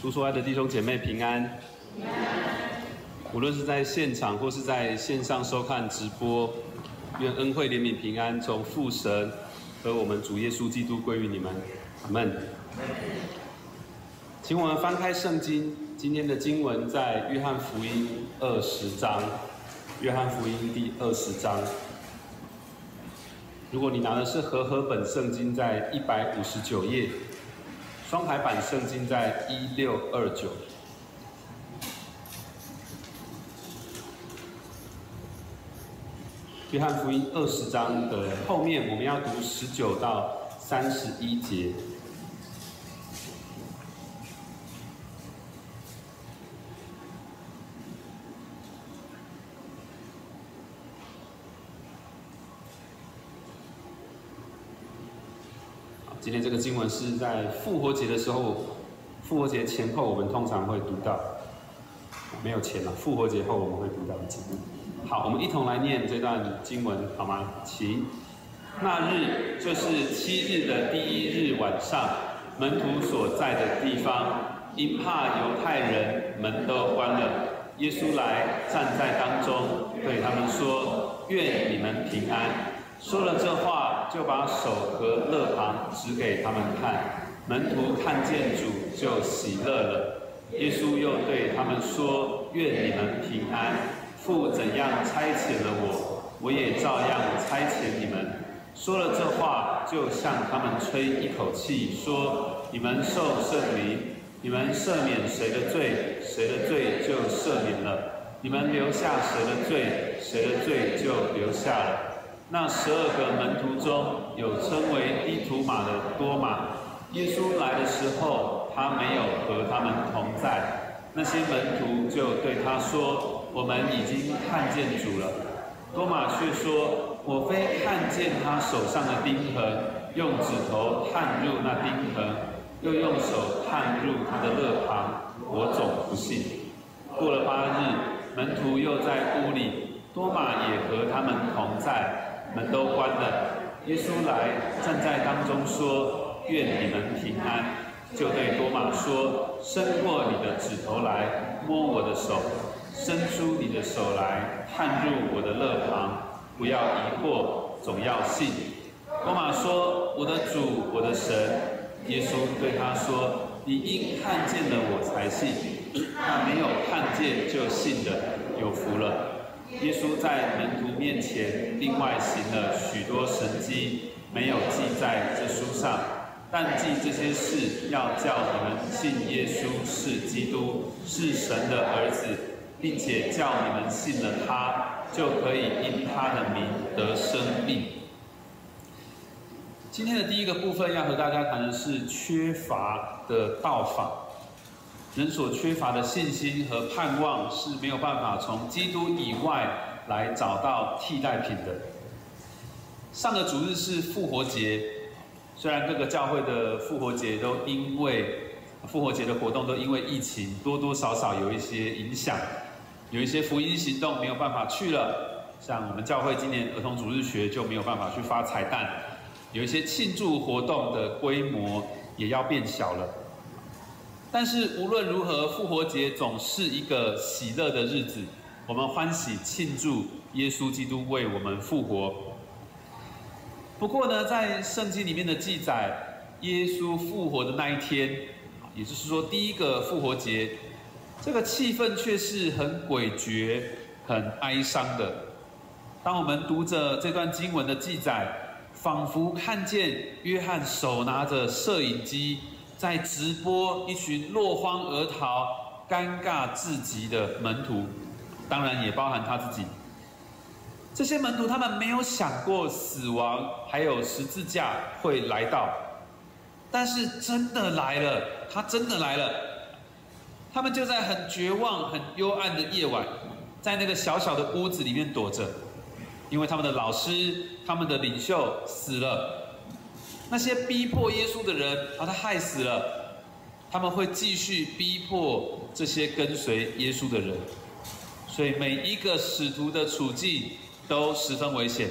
主所爱的弟兄姐妹平安。无论是在现场或是在线上收看直播，愿恩惠怜悯平安从父神和我们主耶稣基督归于你们。阿门。请我们翻开圣经，今天的经文在约翰福音二十章。约翰福音第二十章。如果你拿的是和合本圣经，在一百五十九页。双排版圣经在一六二九，约翰福音二十章的后面，我们要读十九到三十一节。今天这个经文是在复活节的时候，复活节前后我们通常会读到，没有钱了。复活节后我们会读到的经文。好，我们一同来念这段经文好吗？请。那日就是七日的第一日晚上，门徒所在的地方，因怕犹太人，门都关了。耶稣来站在当中，对他们说：“愿你们平安。”说了这话，就把手和肋旁指给他们看。门徒看见主，就喜乐了。耶稣又对他们说：“愿你们平安。父怎样差遣了我，我也照样差遣你们。”说了这话，就向他们吹一口气，说：“你们受圣灵，你们赦免谁的罪，谁的罪就赦免了；你们留下谁的罪，谁的罪就留下了。”那十二个门徒中有称为低图马的多马，耶稣来的时候，他没有和他们同在。那些门徒就对他说：“我们已经看见主了。”多马却说：“我非看见他手上的钉痕，用指头探入那钉痕，又用手探入他的肋旁，我总不信。”过了八日，门徒又在屋里，多马也和他们同在。门都关了，耶稣来站在当中说：“愿你们平安。”就对多马说：“伸过你的指头来摸我的手，伸出你的手来探入我的肋旁，不要疑惑，总要信。”多马说：“我的主，我的神。”耶稣对他说：“你因看见了我才信，那没有看见就信的，有福了。”耶稣在门徒面前另外行了许多神迹，没有记在这书上，但记这些事，要叫你们信耶稣是基督，是神的儿子，并且叫你们信了他，就可以因他的名得生命。今天的第一个部分要和大家谈的是缺乏的道法。人所缺乏的信心和盼望是没有办法从基督以外来找到替代品的。上个主日是复活节，虽然各个教会的复活节都因为复活节的活动都因为疫情多多少少有一些影响，有一些福音行动没有办法去了。像我们教会今年儿童主日学就没有办法去发彩蛋，有一些庆祝活动的规模也要变小了。但是无论如何，复活节总是一个喜乐的日子，我们欢喜庆祝耶稣基督为我们复活。不过呢，在圣经里面的记载，耶稣复活的那一天，也就是说第一个复活节，这个气氛却是很诡谲、很哀伤的。当我们读着这段经文的记载，仿佛看见约翰手拿着摄影机。在直播一群落荒而逃、尴尬至极的门徒，当然也包含他自己。这些门徒他们没有想过死亡还有十字架会来到，但是真的来了，他真的来了。他们就在很绝望、很幽暗的夜晚，在那个小小的屋子里面躲着，因为他们的老师、他们的领袖死了。那些逼迫耶稣的人，把他害死了。他们会继续逼迫这些跟随耶稣的人，所以每一个使徒的处境都十分危险。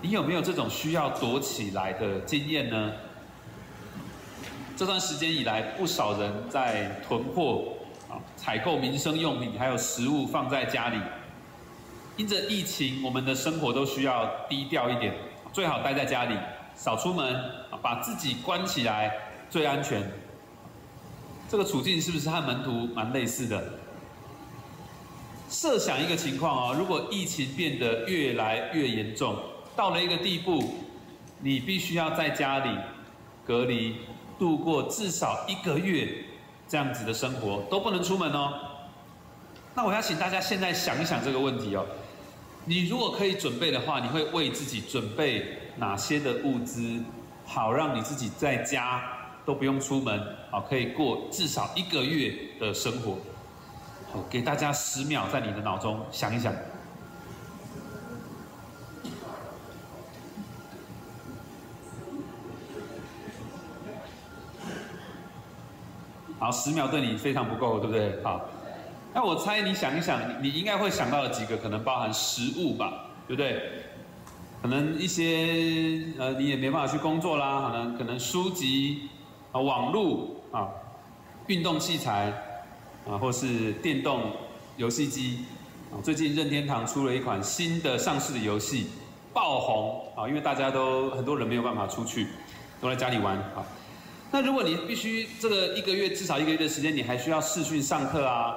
你有没有这种需要躲起来的经验呢？这段时间以来，不少人在囤货啊，采购民生用品，还有食物放在家里。因着疫情，我们的生活都需要低调一点，最好待在家里，少出门，把自己关起来最安全。这个处境是不是和门徒蛮类似的？设想一个情况哦，如果疫情变得越来越严重，到了一个地步，你必须要在家里隔离度过至少一个月这样子的生活，都不能出门哦。那我要请大家现在想一想这个问题哦。你如果可以准备的话，你会为自己准备哪些的物资，好让你自己在家都不用出门，好可以过至少一个月的生活。好，给大家十秒，在你的脑中想一想。好，十秒对你非常不够，对不对？好。那我猜你想一想，你应该会想到的几个可能包含食物吧，对不对？可能一些呃你也没办法去工作啦，可能可能书籍啊、网络啊、运动器材啊，或是电动游戏机啊。最近任天堂出了一款新的上市的游戏，爆红啊，因为大家都很多人没有办法出去，都在家里玩啊。那如果你必须这个一个月至少一个月的时间，你还需要视讯上课啊？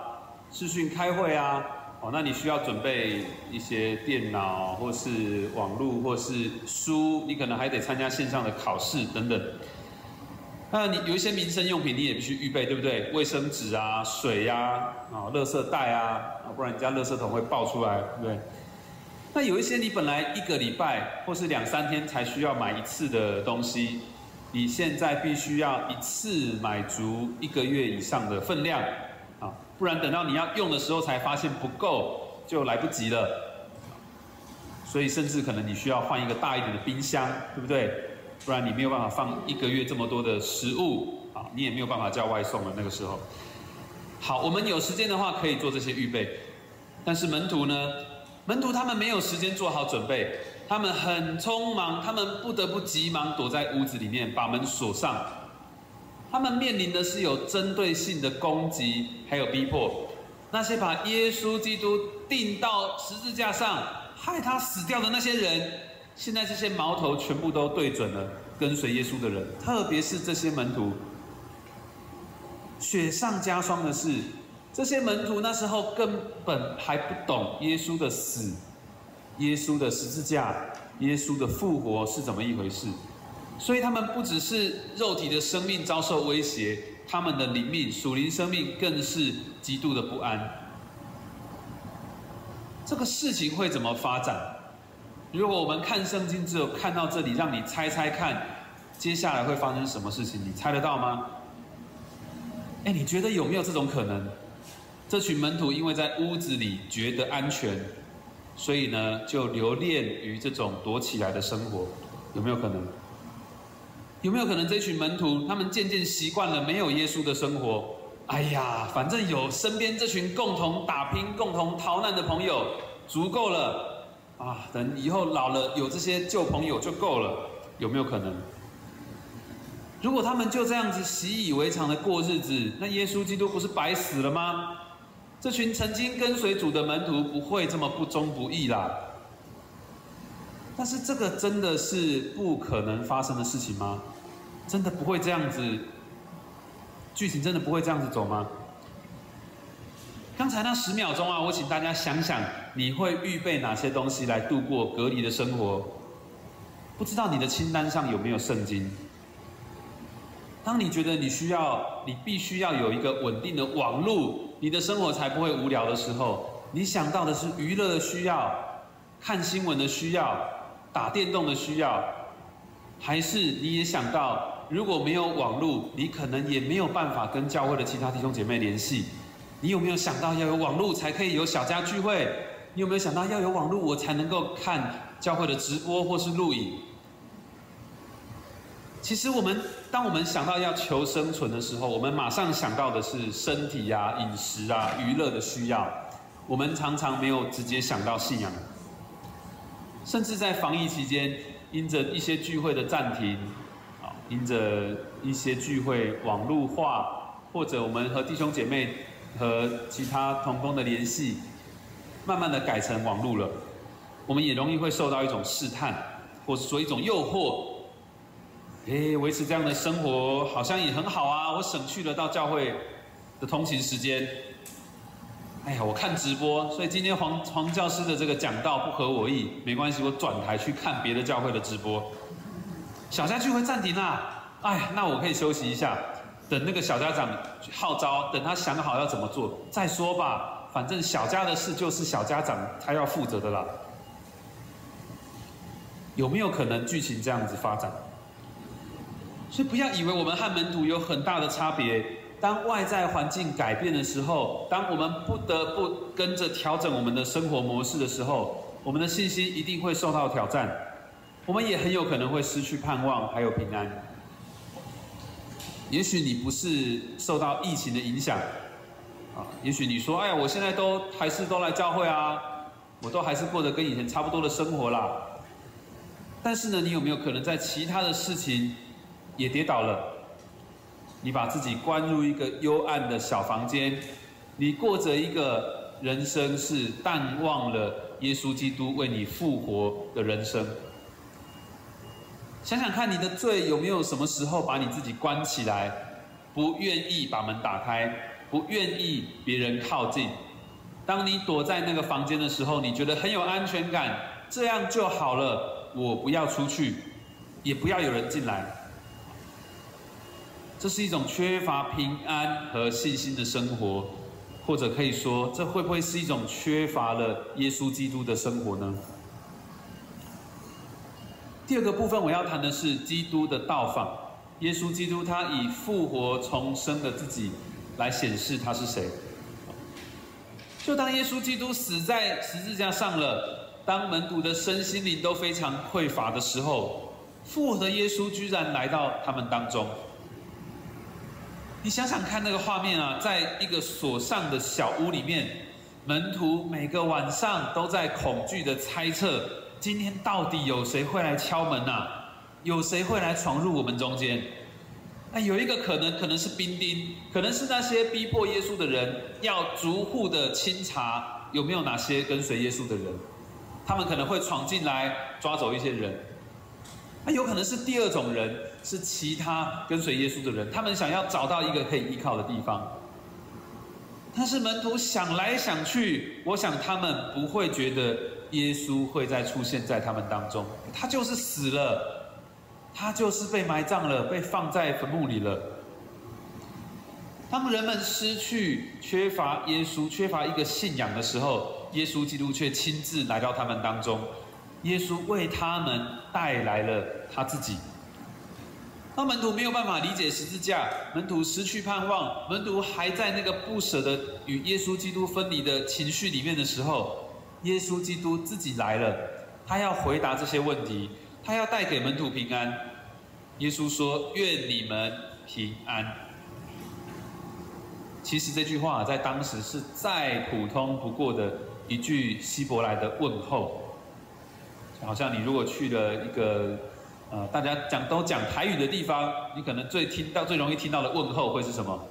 视讯开会啊，哦，那你需要准备一些电脑，或是网络，或是书，你可能还得参加线上的考试等等。那你有一些民生用品，你也必须预备，对不对？卫生纸啊，水呀，啊，垃圾袋啊，啊，不然你家垃圾桶会爆出来，对不对？那有一些你本来一个礼拜或是两三天才需要买一次的东西，你现在必须要一次买足一个月以上的分量。不然等到你要用的时候才发现不够，就来不及了。所以甚至可能你需要换一个大一点的冰箱，对不对？不然你没有办法放一个月这么多的食物啊，你也没有办法叫外送了。那个时候，好，我们有时间的话可以做这些预备，但是门徒呢？门徒他们没有时间做好准备，他们很匆忙，他们不得不急忙躲在屋子里面，把门锁上。他们面临的是有针对性的攻击，还有逼迫。那些把耶稣基督钉到十字架上，害他死掉的那些人，现在这些矛头全部都对准了跟随耶稣的人，特别是这些门徒。雪上加霜的是，这些门徒那时候根本还不懂耶稣的死、耶稣的十字架、耶稣的复活是怎么一回事。所以他们不只是肉体的生命遭受威胁，他们的灵命、属灵生命更是极度的不安。这个事情会怎么发展？如果我们看圣经，只有看到这里，让你猜猜看，接下来会发生什么事情？你猜得到吗？哎，你觉得有没有这种可能？这群门徒因为在屋子里觉得安全，所以呢，就留恋于这种躲起来的生活，有没有可能？有没有可能这群门徒他们渐渐习惯了没有耶稣的生活？哎呀，反正有身边这群共同打拼、共同逃难的朋友，足够了啊！等以后老了有这些旧朋友就够了。有没有可能？如果他们就这样子习以为常的过日子，那耶稣基督不是白死了吗？这群曾经跟随主的门徒不会这么不忠不义啦。但是这个真的是不可能发生的事情吗？真的不会这样子？剧情真的不会这样子走吗？刚才那十秒钟啊，我请大家想想，你会预备哪些东西来度过隔离的生活？不知道你的清单上有没有圣经？当你觉得你需要，你必须要有一个稳定的网路，你的生活才不会无聊的时候，你想到的是娱乐的需要，看新闻的需要。打电动的需要，还是你也想到，如果没有网络，你可能也没有办法跟教会的其他弟兄姐妹联系。你有没有想到要有网络才可以有小家聚会？你有没有想到要有网络我才能够看教会的直播或是录影？其实我们当我们想到要求生存的时候，我们马上想到的是身体啊、饮食啊、娱乐的需要。我们常常没有直接想到信仰。甚至在防疫期间，因着一些聚会的暂停，因着一些聚会网络化，或者我们和弟兄姐妹和其他同工的联系，慢慢的改成网络了，我们也容易会受到一种试探，或者说一种诱惑。诶，维持这样的生活好像也很好啊，我省去了到教会的通勤时间。哎呀，我看直播，所以今天黄黄教师的这个讲道不合我意，没关系，我转台去看别的教会的直播。小家聚会暂停啦，哎，那我可以休息一下，等那个小家长号召，等他想好要怎么做再说吧。反正小家的事就是小家长他要负责的啦。有没有可能剧情这样子发展？所以不要以为我们和门徒有很大的差别。当外在环境改变的时候，当我们不得不跟着调整我们的生活模式的时候，我们的信心一定会受到挑战。我们也很有可能会失去盼望，还有平安。也许你不是受到疫情的影响，啊，也许你说，哎呀，我现在都还是都来教会啊，我都还是过得跟以前差不多的生活啦。但是呢，你有没有可能在其他的事情也跌倒了？你把自己关入一个幽暗的小房间，你过着一个人生是淡忘了耶稣基督为你复活的人生。想想看，你的罪有没有什么时候把你自己关起来，不愿意把门打开，不愿意别人靠近？当你躲在那个房间的时候，你觉得很有安全感，这样就好了，我不要出去，也不要有人进来。这是一种缺乏平安和信心的生活，或者可以说，这会不会是一种缺乏了耶稣基督的生活呢？第二个部分我要谈的是基督的到访。耶稣基督他以复活重生的自己来显示他是谁。就当耶稣基督死在十字架上了，当门徒的身心灵都非常匮乏的时候，复活的耶稣居然来到他们当中。你想想看那个画面啊，在一个锁上的小屋里面，门徒每个晚上都在恐惧的猜测：今天到底有谁会来敲门呐？有谁会来闯入我们中间？那有一个可能，可能是兵丁，可能是那些逼迫耶稣的人，要逐户的清查有没有哪些跟随耶稣的人，他们可能会闯进来抓走一些人。那有可能是第二种人，是其他跟随耶稣的人，他们想要找到一个可以依靠的地方。但是门徒想来想去，我想他们不会觉得耶稣会再出现在他们当中，他就是死了，他就是被埋葬了，被放在坟墓里了。当人们失去、缺乏耶稣、缺乏一个信仰的时候，耶稣基督却亲自来到他们当中。耶稣为他们带来了他自己。当门徒没有办法理解十字架，门徒失去盼望，门徒还在那个不舍得与耶稣基督分离的情绪里面的时候，耶稣基督自己来了，他要回答这些问题，他要带给门徒平安。耶稣说：“愿你们平安。”其实这句话在当时是再普通不过的一句希伯来的问候。好像你如果去了一个呃，大家讲都讲台语的地方，你可能最听到最容易听到的问候会是什么？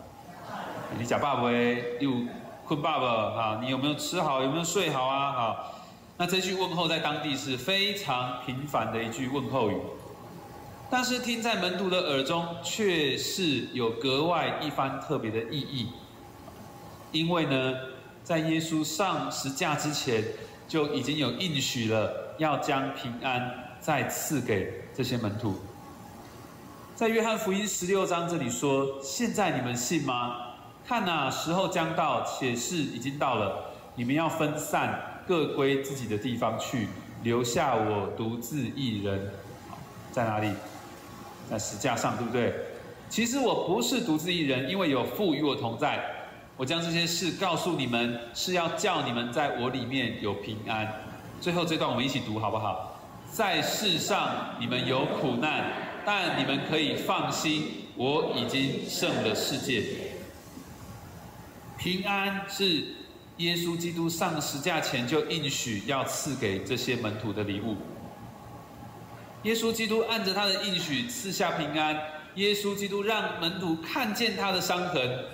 你讲爸爸又困爸爸啊？你有没有吃好？有没有睡好啊？啊？那这句问候在当地是非常平凡的一句问候语，但是听在门徒的耳中却是有格外一番特别的意义，因为呢，在耶稣上十架之前就已经有应许了。要将平安再赐给这些门徒。在约翰福音十六章这里说：“现在你们信吗？看呐，时候将到，且是已经到了。你们要分散，各归自己的地方去，留下我独自一人。在哪里？在石架上，对不对？其实我不是独自一人，因为有父与我同在。我将这些事告诉你们，是要叫你们在我里面有平安。”最后这段我们一起读好不好？在世上你们有苦难，但你们可以放心，我已经胜了世界。平安是耶稣基督上十架前就应许要赐给这些门徒的礼物。耶稣基督按着他的应许赐下平安，耶稣基督让门徒看见他的伤痕，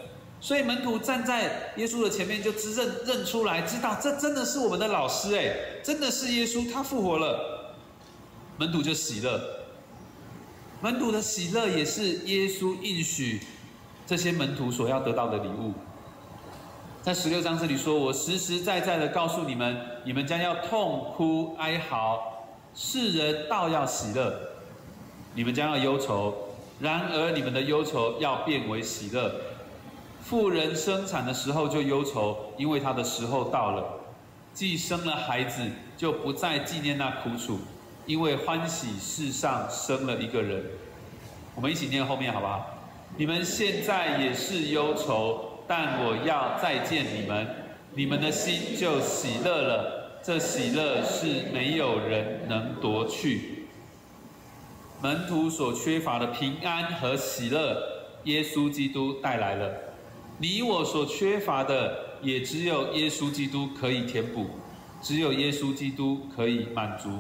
所以门徒站在耶稣的前面就知认认出来，知道这真的是我们的老师哎，真的是耶稣，他复活了，门徒就喜乐。门徒的喜乐也是耶稣应许这些门徒所要得到的礼物。在十六章这里说：“我实实在在的告诉你们，你们将要痛哭哀嚎，世人倒要喜乐；你们将要忧愁，然而你们的忧愁要变为喜乐。妇人生产的时候就忧愁，因为她的时候到了；既生了孩子，就不再纪念那苦楚。”因为欢喜世上生了一个人，我们一起念后面好不好？你们现在也是忧愁，但我要再见你们，你们的心就喜乐了。这喜乐是没有人能夺去。门徒所缺乏的平安和喜乐，耶稣基督带来了；你我所缺乏的，也只有耶稣基督可以填补，只有耶稣基督可以满足。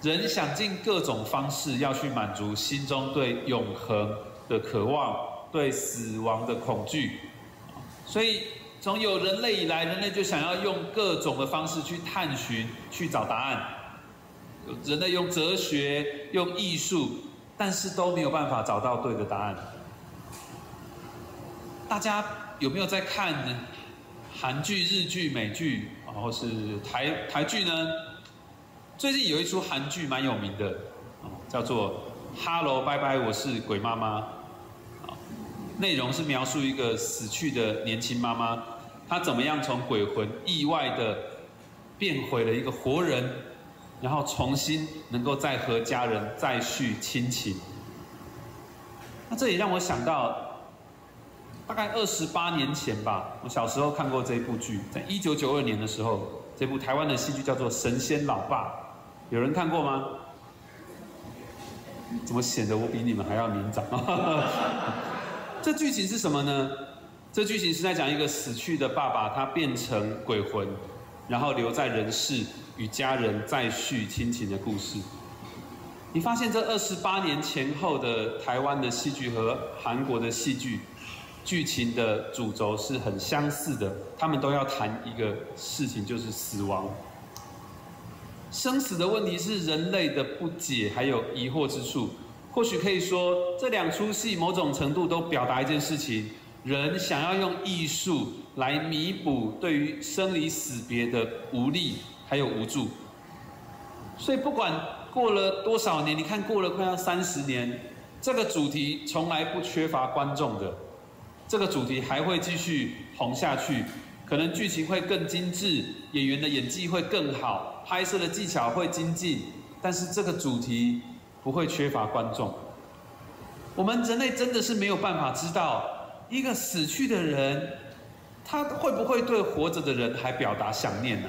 人想尽各种方式要去满足心中对永恒的渴望，对死亡的恐惧，所以从有人类以来，人类就想要用各种的方式去探寻、去找答案。人类用哲学、用艺术，但是都没有办法找到对的答案。大家有没有在看韩剧、日剧、美剧，然后是台台剧呢？最近有一出韩剧蛮有名的，叫做《Hello 拜拜我是鬼妈妈》，内容是描述一个死去的年轻妈妈，她怎么样从鬼魂意外的变回了一个活人，然后重新能够再和家人再续亲情。那这也让我想到，大概二十八年前吧，我小时候看过这部剧，在一九九二年的时候，这部台湾的戏剧叫做《神仙老爸》。有人看过吗？怎么显得我比你们还要年长？这剧情是什么呢？这剧情是在讲一个死去的爸爸，他变成鬼魂，然后留在人世与家人再续亲情的故事。你发现这二十八年前后的台湾的戏剧和韩国的戏剧剧情的主轴是很相似的，他们都要谈一个事情，就是死亡。生死的问题是人类的不解还有疑惑之处，或许可以说这两出戏某种程度都表达一件事情：人想要用艺术来弥补对于生离死别的无力还有无助。所以不管过了多少年，你看过了快要三十年，这个主题从来不缺乏观众的，这个主题还会继续红下去。可能剧情会更精致，演员的演技会更好，拍摄的技巧会精进，但是这个主题不会缺乏观众。我们人类真的是没有办法知道，一个死去的人，他会不会对活着的人还表达想念呢？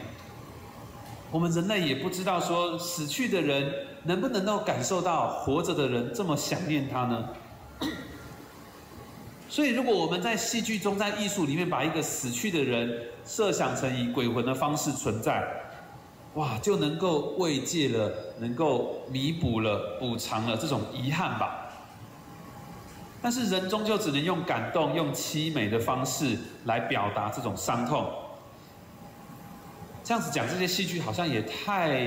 我们人类也不知道说，死去的人能不能够感受到活着的人这么想念他呢？所以，如果我们在戏剧中、在艺术里面把一个死去的人设想成以鬼魂的方式存在，哇，就能够慰藉了，能够弥补了、补偿了这种遗憾吧。但是，人终究只能用感动、用凄美的方式来表达这种伤痛。这样子讲这些戏剧，好像也太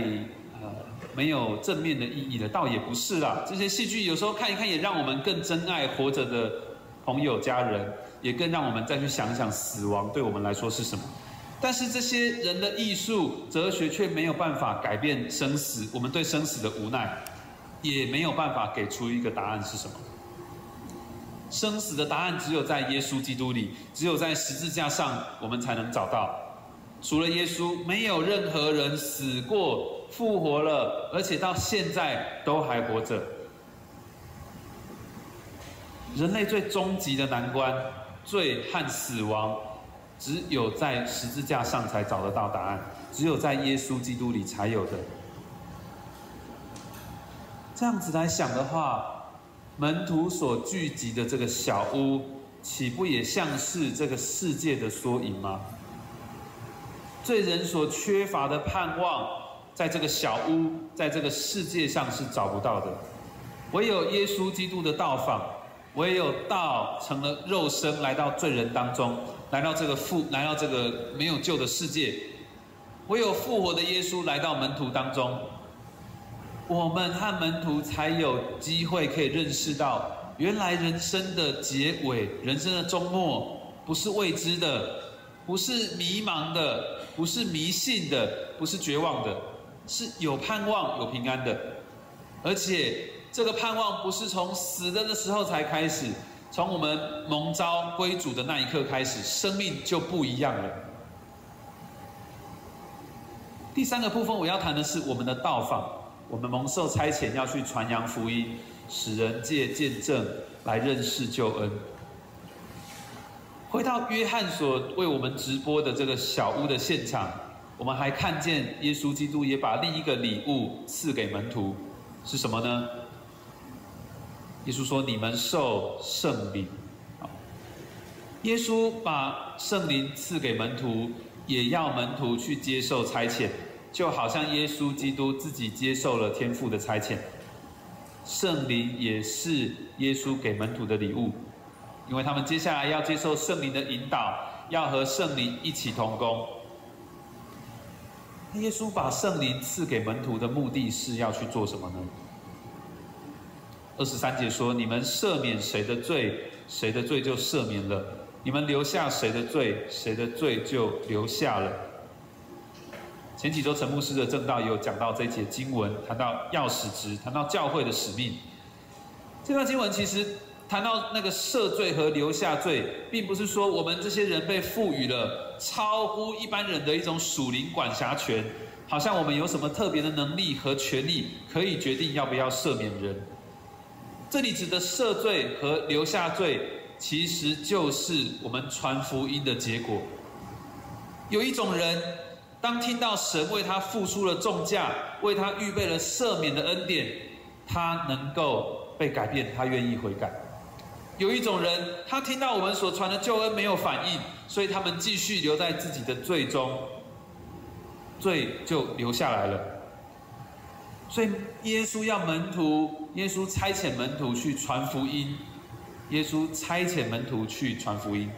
呃没有正面的意义了。倒也不是啦，这些戏剧有时候看一看，也让我们更珍爱活着的。朋友、家人，也更让我们再去想想死亡对我们来说是什么。但是这些人的艺术、哲学却没有办法改变生死，我们对生死的无奈，也没有办法给出一个答案是什么。生死的答案只有在耶稣基督里，只有在十字架上，我们才能找到。除了耶稣，没有任何人死过、复活了，而且到现在都还活着。人类最终极的难关，罪和死亡，只有在十字架上才找得到答案，只有在耶稣基督里才有的。这样子来想的话，门徒所聚集的这个小屋，岂不也像是这个世界的缩影吗？罪人所缺乏的盼望，在这个小屋，在这个世界上是找不到的。唯有耶稣基督的到访，唯有道成了肉身，来到罪人当中，来到这个复，来到这个没有救的世界。唯有复活的耶稣来到门徒当中，我们和门徒才有机会可以认识到，原来人生的结尾，人生的终末，不是未知的，不是迷茫的，不是迷信的，不是绝望的，是有盼望、有平安的。而且这个盼望不是从死了的时候才开始，从我们蒙召归主的那一刻开始，生命就不一样了。第三个部分我要谈的是我们的到访，我们蒙受差遣要去传扬福音，使人借见证来认识救恩。回到约翰所为我们直播的这个小屋的现场，我们还看见耶稣基督也把另一个礼物赐给门徒，是什么呢？耶稣说：“你们受圣灵。”耶稣把圣灵赐给门徒。也要门徒去接受差遣，就好像耶稣基督自己接受了天父的差遣。圣灵也是耶稣给门徒的礼物，因为他们接下来要接受圣灵的引导，要和圣灵一起同工。耶稣把圣灵赐给门徒的目的是要去做什么呢？二十三节说：“你们赦免谁的罪，谁的罪就赦免了。”你们留下谁的罪，谁的罪就留下了。前几周陈牧师的正道也有讲到这节经文，谈到钥匙值，谈到教会的使命。这段经文其实谈到那个赦罪和留下罪，并不是说我们这些人被赋予了超乎一般人的一种属灵管辖权，好像我们有什么特别的能力和权利，可以决定要不要赦免人。这里指的赦罪和留下罪。其实就是我们传福音的结果。有一种人，当听到神为他付出了重价，为他预备了赦免的恩典，他能够被改变，他愿意悔改。有一种人，他听到我们所传的救恩没有反应，所以他们继续留在自己的罪中，罪就留下来了。所以耶稣要门徒，耶稣差遣门徒去传福音。耶稣差遣门徒去传福音，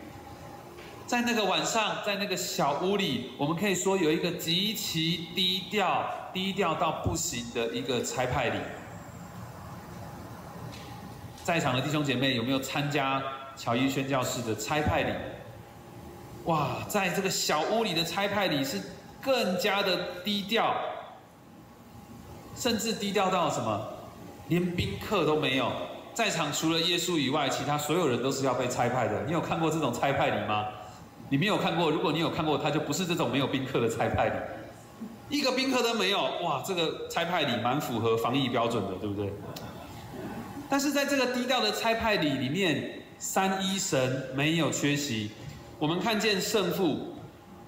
在那个晚上，在那个小屋里，我们可以说有一个极其低调、低调到不行的一个差派礼。在场的弟兄姐妹有没有参加乔伊宣教士的差派礼？哇，在这个小屋里的差派礼是更加的低调，甚至低调到什么，连宾客都没有。在场除了耶稣以外，其他所有人都是要被拆派的。你有看过这种拆派礼吗？你没有看过。如果你有看过，他就不是这种没有宾客的拆派礼，一个宾客都没有。哇，这个拆派礼蛮符合防疫标准的，对不对？但是在这个低调的拆派礼里面，三一神没有缺席。我们看见圣父，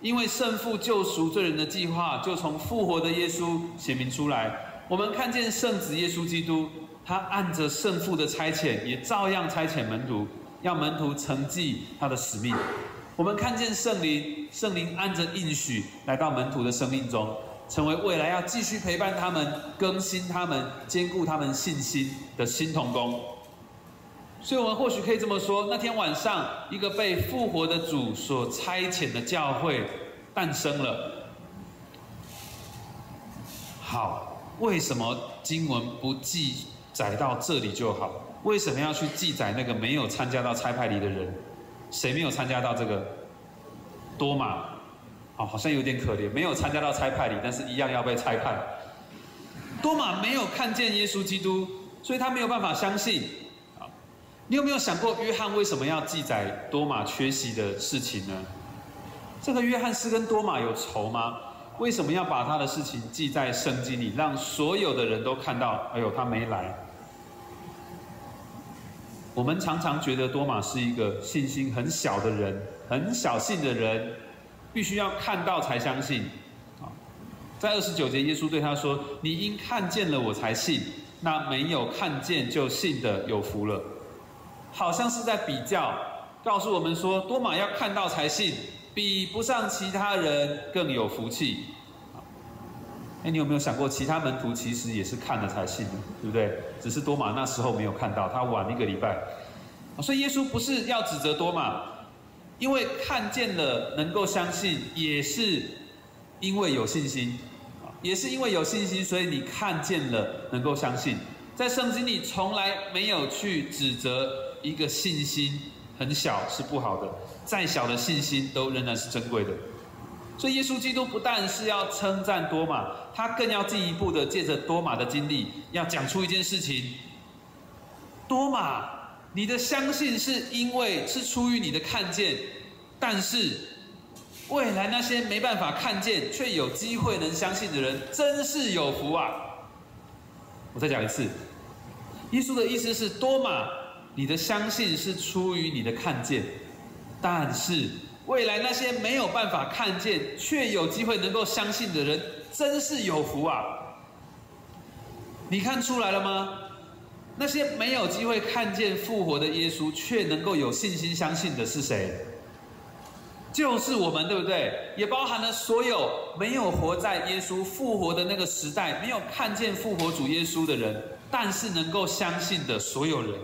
因为圣父救赎罪人的计划就从复活的耶稣显明出来。我们看见圣子耶稣基督。他按着圣父的差遣，也照样差遣门徒，要门徒承继他的使命。我们看见圣灵，圣灵按着应许来到门徒的生命中，成为未来要继续陪伴他们、更新他们、兼顾他们信心的新童工。所以，我们或许可以这么说：那天晚上，一个被复活的主所差遣的教会诞生了。好，为什么经文不记？载到这里就好。为什么要去记载那个没有参加到差派里的人？谁没有参加到这个？多马，哦，好像有点可怜，没有参加到差派里，但是一样要被差派。多马没有看见耶稣基督，所以他没有办法相信。啊，你有没有想过约翰为什么要记载多马缺席的事情呢？这个约翰是跟多马有仇吗？为什么要把他的事情记在圣经里，让所有的人都看到？哎呦，他没来。我们常常觉得多马是一个信心很小的人，很小信的人，必须要看到才相信。啊，在二十九节，耶稣对他说：“你因看见了我才信，那没有看见就信的有福了。”好像是在比较，告诉我们说，多马要看到才信，比不上其他人更有福气。哎，你有没有想过，其他门徒其实也是看了才信的，对不对？只是多马那时候没有看到，他晚一个礼拜。所以耶稣不是要指责多马，因为看见了能够相信，也是因为有信心，也是因为有信心，所以你看见了能够相信。在圣经里从来没有去指责一个信心很小是不好的，再小的信心都仍然是珍贵的。所以耶稣基督不但是要称赞多马，他更要进一步的借着多马的经历，要讲出一件事情：多马，你的相信是因为是出于你的看见，但是未来那些没办法看见却有机会能相信的人，真是有福啊！我再讲一次，耶稣的意思是：多马，你的相信是出于你的看见，但是。未来那些没有办法看见却有机会能够相信的人，真是有福啊！你看出来了吗？那些没有机会看见复活的耶稣，却能够有信心相信的是谁？就是我们，对不对？也包含了所有没有活在耶稣复活的那个时代，没有看见复活主耶稣的人，但是能够相信的所有人。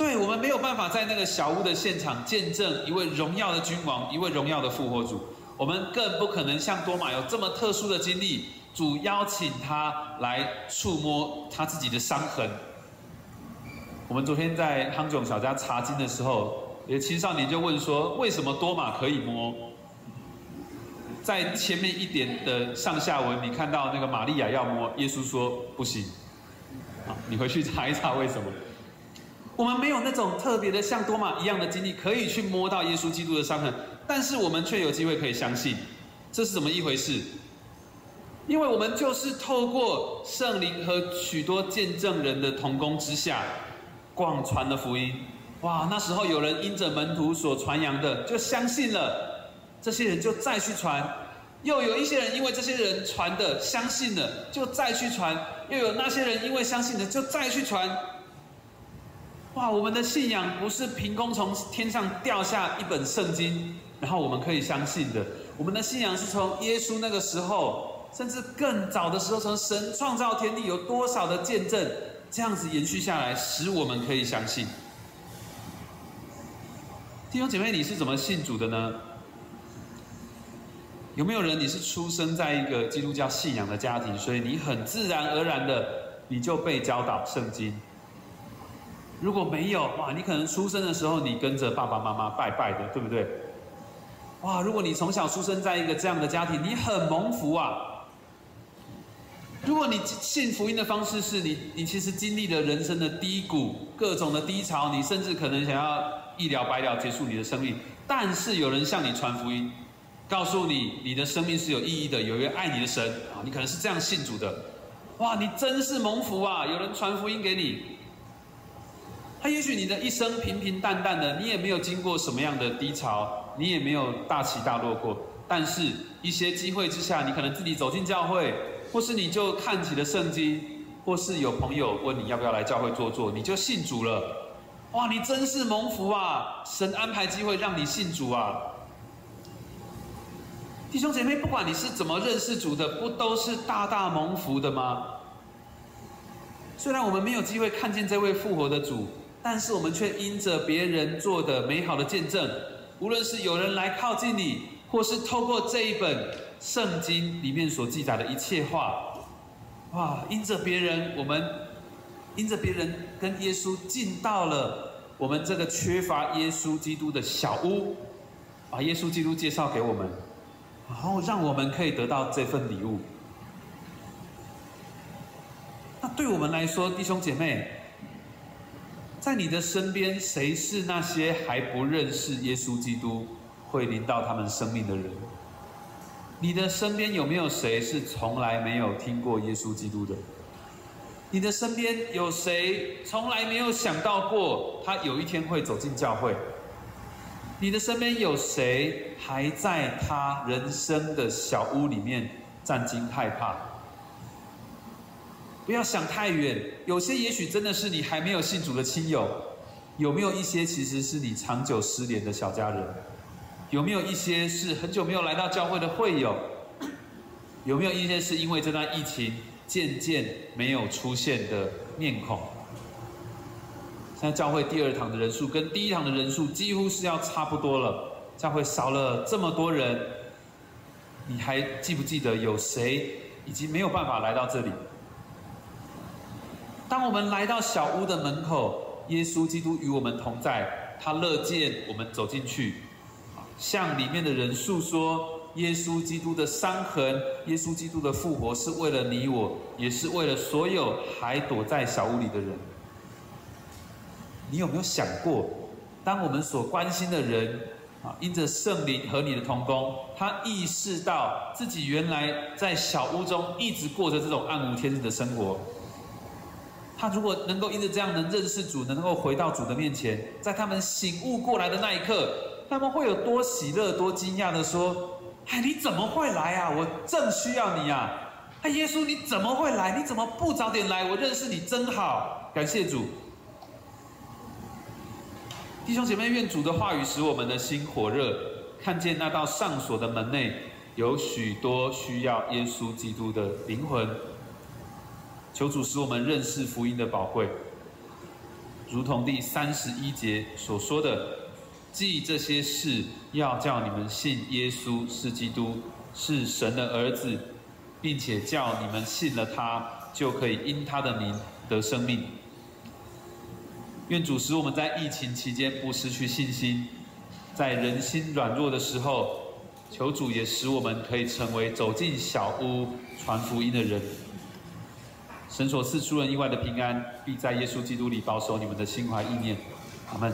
对我们没有办法在那个小屋的现场见证一位荣耀的君王，一位荣耀的复活主。我们更不可能像多马有这么特殊的经历，主邀请他来触摸他自己的伤痕。我们昨天在康炯小家查经的时候，有青少年就问说：为什么多马可以摸？在前面一点的上下文，你看到那个玛利亚要摸，耶稣说不行。啊，你回去查一查为什么。我们没有那种特别的像多玛一样的经历，可以去摸到耶稣基督的伤痕，但是我们却有机会可以相信，这是怎么一回事？因为我们就是透过圣灵和许多见证人的同工之下，广传了福音。哇，那时候有人因着门徒所传扬的就相信了，这些人就再去传；又有一些人因为这些人传的相信了，就再去传；又有那些人因为相信了，就再去传。哇，我们的信仰不是凭空从天上掉下一本圣经，然后我们可以相信的。我们的信仰是从耶稣那个时候，甚至更早的时候，从神创造天地有多少的见证，这样子延续下来，使我们可以相信。弟兄姐妹，你是怎么信主的呢？有没有人你是出生在一个基督教信仰的家庭，所以你很自然而然的你就被教导圣经？如果没有哇，你可能出生的时候你跟着爸爸妈妈拜拜的，对不对？哇，如果你从小出生在一个这样的家庭，你很蒙福啊。如果你信福音的方式是你，你其实经历了人生的低谷，各种的低潮，你甚至可能想要一了百了结束你的生命，但是有人向你传福音，告诉你你的生命是有意义的，有一个爱你的神啊，你可能是这样信主的。哇，你真是蒙福啊！有人传福音给你。他也许你的一生平平淡淡的，你也没有经过什么样的低潮，你也没有大起大落过。但是，一些机会之下，你可能自己走进教会，或是你就看起了圣经，或是有朋友问你要不要来教会坐坐，你就信主了。哇，你真是蒙福啊！神安排机会让你信主啊！弟兄姐妹，不管你是怎么认识主的，不都是大大蒙福的吗？虽然我们没有机会看见这位复活的主。但是我们却因着别人做的美好的见证，无论是有人来靠近你，或是透过这一本圣经里面所记载的一切话，哇！因着别人，我们因着别人跟耶稣进到了我们这个缺乏耶稣基督的小屋，把耶稣基督介绍给我们，然后让我们可以得到这份礼物。那对我们来说，弟兄姐妹。在你的身边，谁是那些还不认识耶稣基督会临到他们生命的人？你的身边有没有谁是从来没有听过耶稣基督的？你的身边有谁从来没有想到过他有一天会走进教会？你的身边有谁还在他人生的小屋里面战惊害怕？不要想太远，有些也许真的是你还没有信主的亲友，有没有一些其实是你长久失联的小家人？有没有一些是很久没有来到教会的会友？有没有一些是因为这段疫情渐渐没有出现的面孔？现在教会第二堂的人数跟第一堂的人数几乎是要差不多了，教会少了这么多人，你还记不记得有谁已经没有办法来到这里？当我们来到小屋的门口，耶稣基督与我们同在，他乐见我们走进去，向里面的人诉说耶稣基督的伤痕，耶稣基督的复活是为了你我，也是为了所有还躲在小屋里的人。你有没有想过，当我们所关心的人啊，因着圣灵和你的同工，他意识到自己原来在小屋中一直过着这种暗无天日的生活，他如果能够因着这样能认识主，能够回到主的面前，在他们醒悟过来的那一刻，他们会有多喜乐、多惊讶的说：“哎，你怎么会来啊？我正需要你啊！哎，耶稣，你怎么会来？你怎么不早点来？我认识你真好，感谢主。”弟兄姐妹，愿主的话语使我们的心火热，看见那道上锁的门内有许多需要耶稣基督的灵魂。求主使我们认识福音的宝贵，如同第三十一节所说的：“记这些事，要叫你们信耶稣是基督，是神的儿子，并且叫你们信了他，就可以因他的名得生命。”愿主使我们在疫情期间不失去信心，在人心软弱的时候，求主也使我们可以成为走进小屋传福音的人。神所赐出人意外的平安，必在耶稣基督里保守你们的心怀意念。阿门。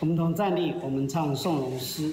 我们同站立，我们唱颂龙诗。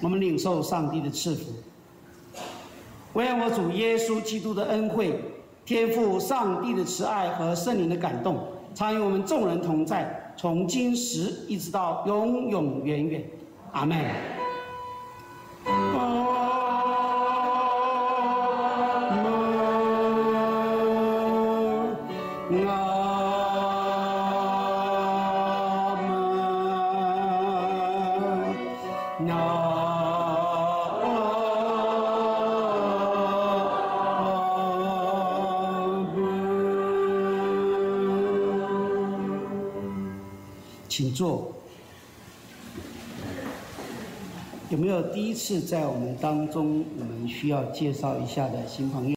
我们领受上帝的赐福，愿我主耶稣基督的恩惠、天赋上帝的慈爱和圣灵的感动，常与我们众人同在，从今时一直到永永远远。阿门。坐。有没有第一次在我们当中，我们需要介绍一下的新朋友？